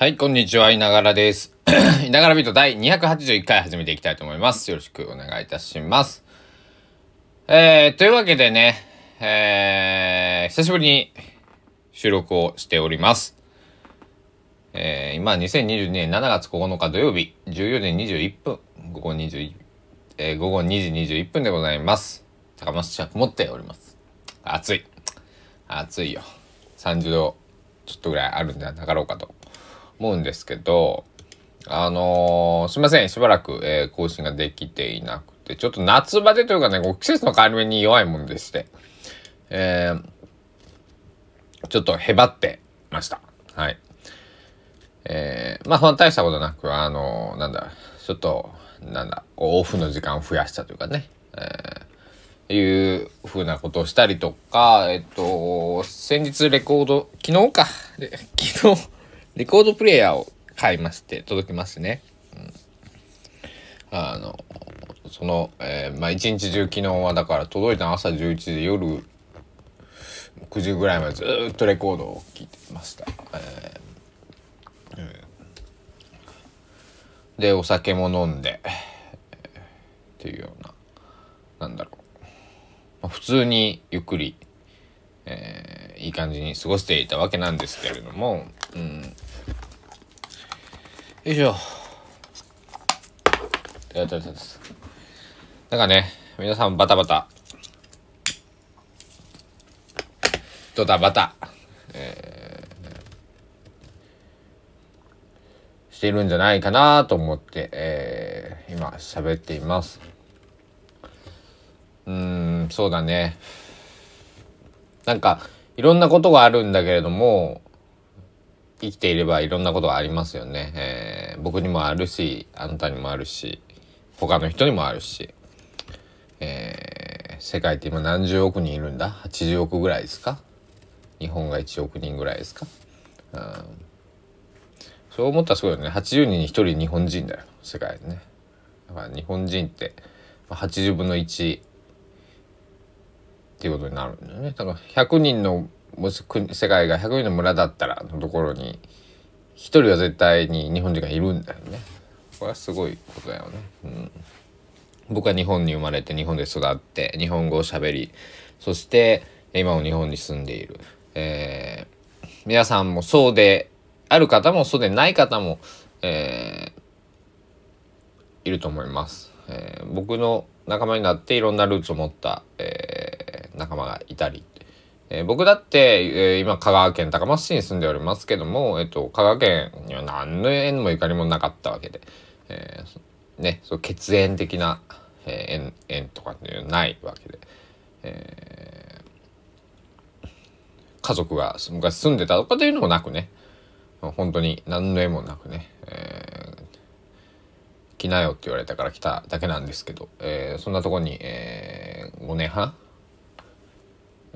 はい、こんにちは、いながらです。いながらビート第281回始めていきたいと思います。よろしくお願いいたします。えー、というわけでね、えー、久しぶりに収録をしております。えー、今、2022年7月9日土曜日、14時21分、午後21、えー、午後2時21分でございます。高松市は曇っております。暑い。暑いよ。30度ちょっとぐらいあるんじゃなかろうかと思うんですけど、あのーすいません、しばらく、えー更新ができていなくて、ちょっと夏バテというかね、季節の変わり目に弱いもんでして、えーちょっとへばってました。はい。えーまあ、大したことなく、あのーなんだ、ちょっと、なんだ、オフの時間を増やしたというかね、えーいうふうなことをしたりとか、えっと、先日レコード、昨日か、で昨日、レコードプレイヤーを買いまして、届きましてね。うんあの、その、えーまあ、一日中昨日はだから届いた朝11時で夜9時ぐらいまでずっとレコードを聴いてました。えーで、お酒も飲んで、っていうような、なんだろう。まあ普通にゆっくり、いい感じに過ごしていたわけなんですけれども、うん。よいしょ。やったやったです。なんかね、皆さんバタバタ、ドタバタ、えーしているんじゃないかなと思って、えー今喋っています。うん、そうだね。なんか、いろんなことがあるんだけれども、生きていればいろんなことがありますよね。えー僕にもあるし、あなたにもあるし、他の人にもあるし、えー世界って今何十億人いるんだ ?80 億ぐらいですか？日本が1億人ぐらいですか？うん。そう思ったらすごいよね。80人に1人日本人だよ。世界ね。だから日本人って、80分の1っていうことになるんだよね。だから100人の世界が100人の村だったらのところに1人は絶対に日本人がいるんだよね。これはすごいことだよね。うん、僕は日本に生まれて日本で育って日本語を喋りそして今も日本に住んでいる。えー皆さんもそうである方もそうでない方も、えーいると思います、えー僕の仲間になっていろんなルーツを持った、え仲間がいたり、えー僕だって、えー今香川県高松市に住んでおりますけども、えっと、香川県には何の縁もゆかりもなかったわけで、えーね、そう血縁的な、えー縁縁とかっていうのはないわけで、えー家族が昔住んでたとかっていうのもなくね。本当に何の縁もなくね、えー来なよって言われたから来ただけなんですけど、えーそんなとこに、え5年半、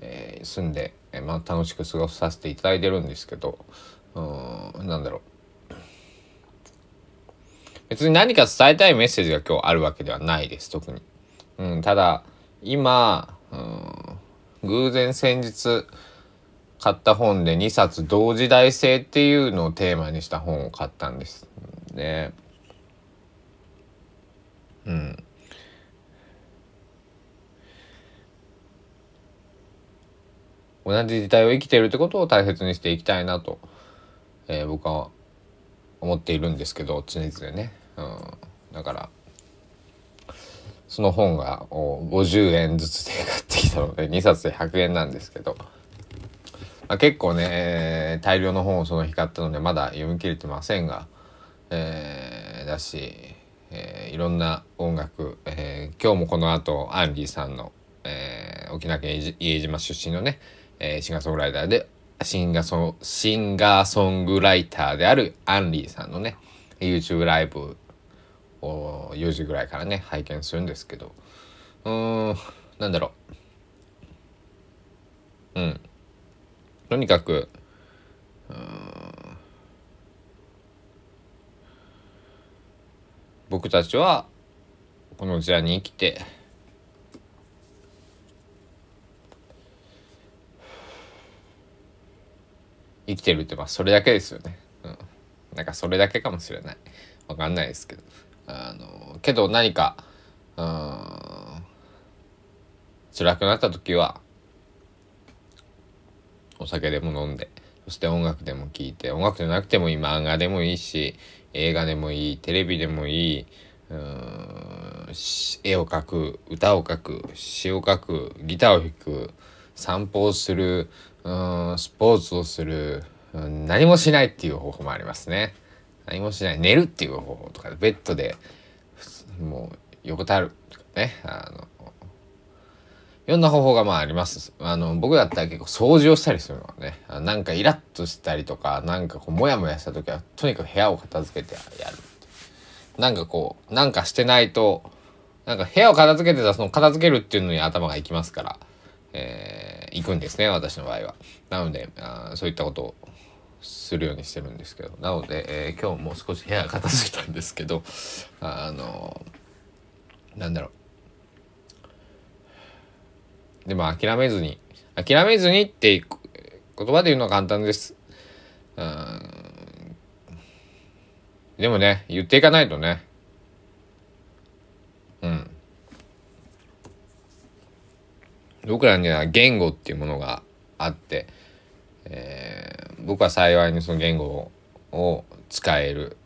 えー住んで、えーまあ、楽しく過ごさせていただいてるんですけどうんなんだろう別に何か伝えたいメッセージが今日あるわけではないです特に。うん、ただ今、うん、偶然先日買った本で2冊同時代性っていうのをテーマにした本を買ったんです。でうん同じ時代を生きているってことを大切にしていきたいなと、えー僕は思っているんですけど常々ね、うん、だからその本が50円ずつで買ってきたので2冊で100円なんですけど、まあ、結構ね、大量の本をその日買ったのでまだ読み切れてませんが、えーだし、えーいろんな音楽、えー今日もこの後アンリーさんの、えー沖縄県伊江島出身のね、えーシンガーソングライターでシンガーソンシンガーソングライターであるアンリーさんのね YouTube ライブを4時ぐらいからね拝見するんですけどうーんなんだろう。うん。とにかくうん。僕たちはこの時代に生きて生きてるってまあそれだけですよね。うん、なんかそれだけかもしれない。わかんないですけど。あのけど何かうん辛くなった時はお酒でも飲んでそして音楽でも聴いて音楽じゃなくてもいい漫画でもいいし映画でもいいテレビでもいいうん絵を描く歌を描く詩を書くギターを弾く散歩をするうんスポーツをする何もしないっていう方法もありますね。何もしない寝るっていう方法とかベッドでもう横たわるとかねあのいろんな方法がまああります。あの僕だったら結構掃除をしたりするのはねなんかイラッとしたりとかなんかこうモヤモヤした時はとにかく部屋を片付けてやる。なんかこうなんかしてないとなんか部屋を片付けてたその片付けるっていうのに頭がいきますから、えー、行くんですね私の場合は。なのであそういったことをするようにしてるんですけどなので、えー、今日もう少し部屋片付いたんですけどあのなんだろうでも諦めずに諦めずにって言葉で言うのは簡単です。うんでもね、言っていかないとね。うん。僕らには言語っていうものがあって、えー、僕は幸いにその言語を使える、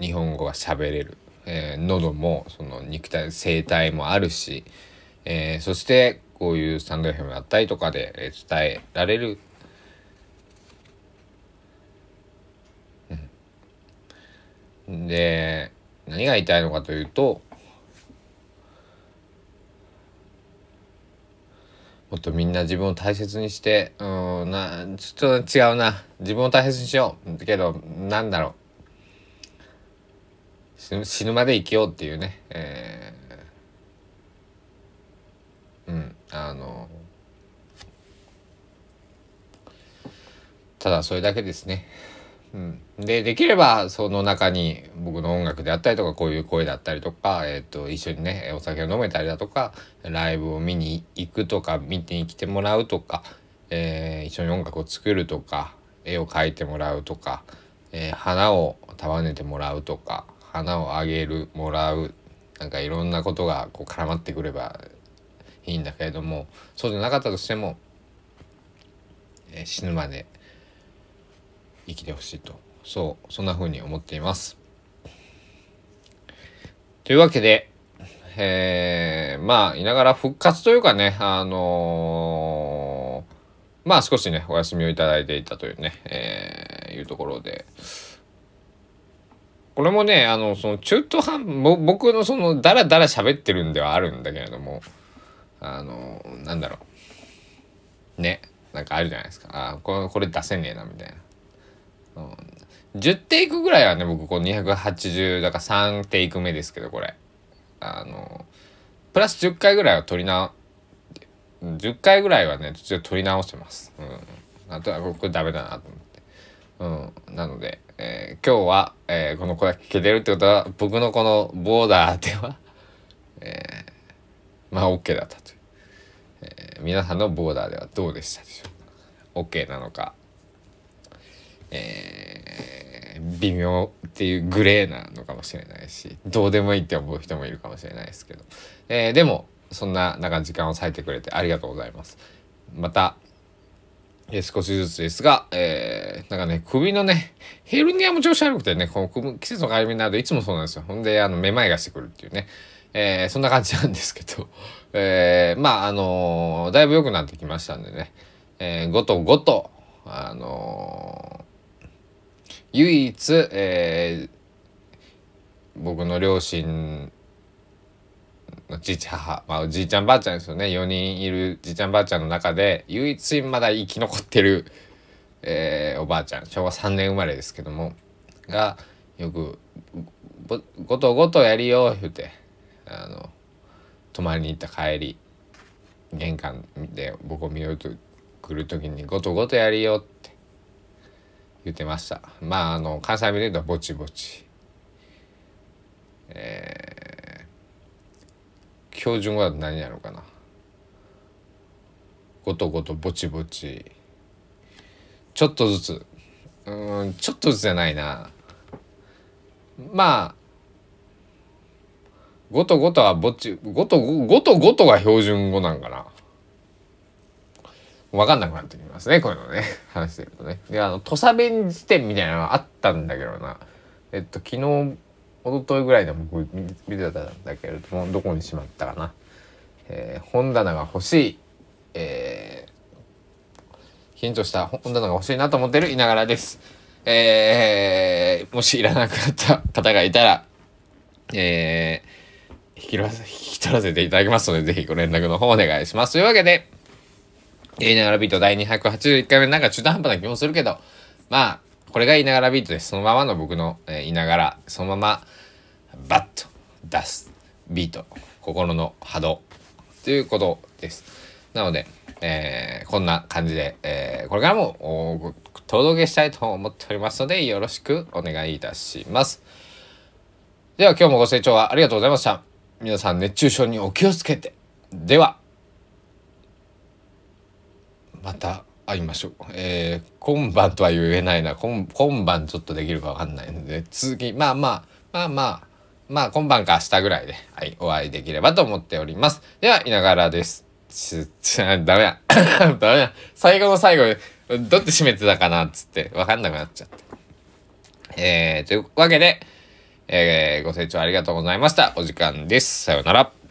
日本語が喋れる、えー、喉もその肉体声帯もあるし、えー、そしてこういうスタンド FM だったりとかで伝えられる。で何が言いたいのかというともっとみんな自分を大切にしてうんなちょっと違うな。自分を大切にしよう。けどなんだろう。死ぬまで生きようっていうね、えー、うんあのただそれだけですね。うん、でできればその中に僕の音楽であったりとかこういう声だったりとか、えーと、一緒にねお酒を飲めたりだとかライブを見に行くとか見に来てもらうとか、えー、一緒に音楽を作るとか絵を描いてもらうとか、えー、花を束ねてもらうとか花をあげるもらうなんかいろんなことがこう絡まってくればいいんだけれどもそうじゃなかったとしても、えー、死ぬまで生きてほしいとそうそんな風に思っています。というわけで、えー、まあいながら復活というかねあのー、まあ少しねお休みをいただいていたというね、えー、いうところで。これもね、あの、その中途半、僕のその、だらだら喋ってるんではあるんだけれども、あの、なんだろう。ね。なんかあるじゃないですか。あこれ、これ出せねえな、みたいな。うん、10テイクぐらいはね僕こう280だから3テイク目ですけどこれ。あのプラス10回ぐらいは撮り直10回ぐらいはねちょっと撮り直してます。うん、あとはこれダメだなと思って。うん、なので、えー、今日は、えー、この声聞けてるってことは僕のこのボーダーでは、えー、まあ OK だったという、えー、皆さんのボーダーではどうでしたでしょうか？OK なのか？えー、微妙っていうグレーなのかもしれないしどうでもいいって思う人もいるかもしれないですけど、えー、でもそんな中時間を割いてくれてありがとうございます。また、え、少しずつですが、えー、なんかね、首のね、ヘルニアも調子悪くてね、この季節の変わり目になるといつもそうなんですよ。ほんで、あの、めまいがしてくるっていうね、えー、そんな感じなんですけど、えー、まあ、あのー、だいぶ良くなってきましたんでね、えー、ごとごと、あの唯一、えー、僕の両親の父母、まあ、じいちゃんばあちゃんですよね。4人いるじいちゃんばあちゃんの中で唯一まだ生き残ってる、えー、おばあちゃん昭和3年生まれですけどもがよく「ごとごとやりよう」言うてあの泊まりに行った帰り玄関で僕を見ようと来る時に「ごとごとやりよう」って言ってました。まああの関西弁で言うとぼちぼち。えー、標準語だと何やろうかな。ごとごとぼちぼち。ちょっとずつ。うんちょっとずつじゃないな。まあ5と5とはぼち5と 5, と5とが標準語なんかな。分かんなくなってきますねこういうのね。話してるとね。であの土佐弁辞典みたいなのがあったんだけどな。えっと昨日一昨日ぐらいで僕見てたんだけれどもどこにしまったかな、えー、本棚が欲しい。えー、緊張した。本棚が欲しいなと思ってるいながらです。えー、もしいらなくなった方がいたらえー、引き引き取らせていただきますので、ぜひご連絡の方お願いします。というわけで、言いながらビート第281回目なんか中途半端な気もするけど、まあ、これが言いながらビートです。そのままの僕の、えー、言いながら、そのままバッと出すビート、心の波動ということです。なので、えー、こんな感じで、えー、これからもお届けしたいと思っておりますので、よろしくお願いいたします。では今日もご清聴ありがとうございました。皆さん熱中症にお気をつけて。では。また会いましょう。えー、今晩とは言えないな。今今晩ちょっとできるかわかんないので、続き、まあまあ、まあまあ、まあ今晩か明日ぐらいで、はい、お会いできればと思っております。では、いながらです。ち、ち、ダメだ。ダメだ。最後の最後で、どって締めてたかなっつって、わかんなくなっちゃった。えー、というわけで、えー、ご清聴ありがとうございました。お時間です。さようなら。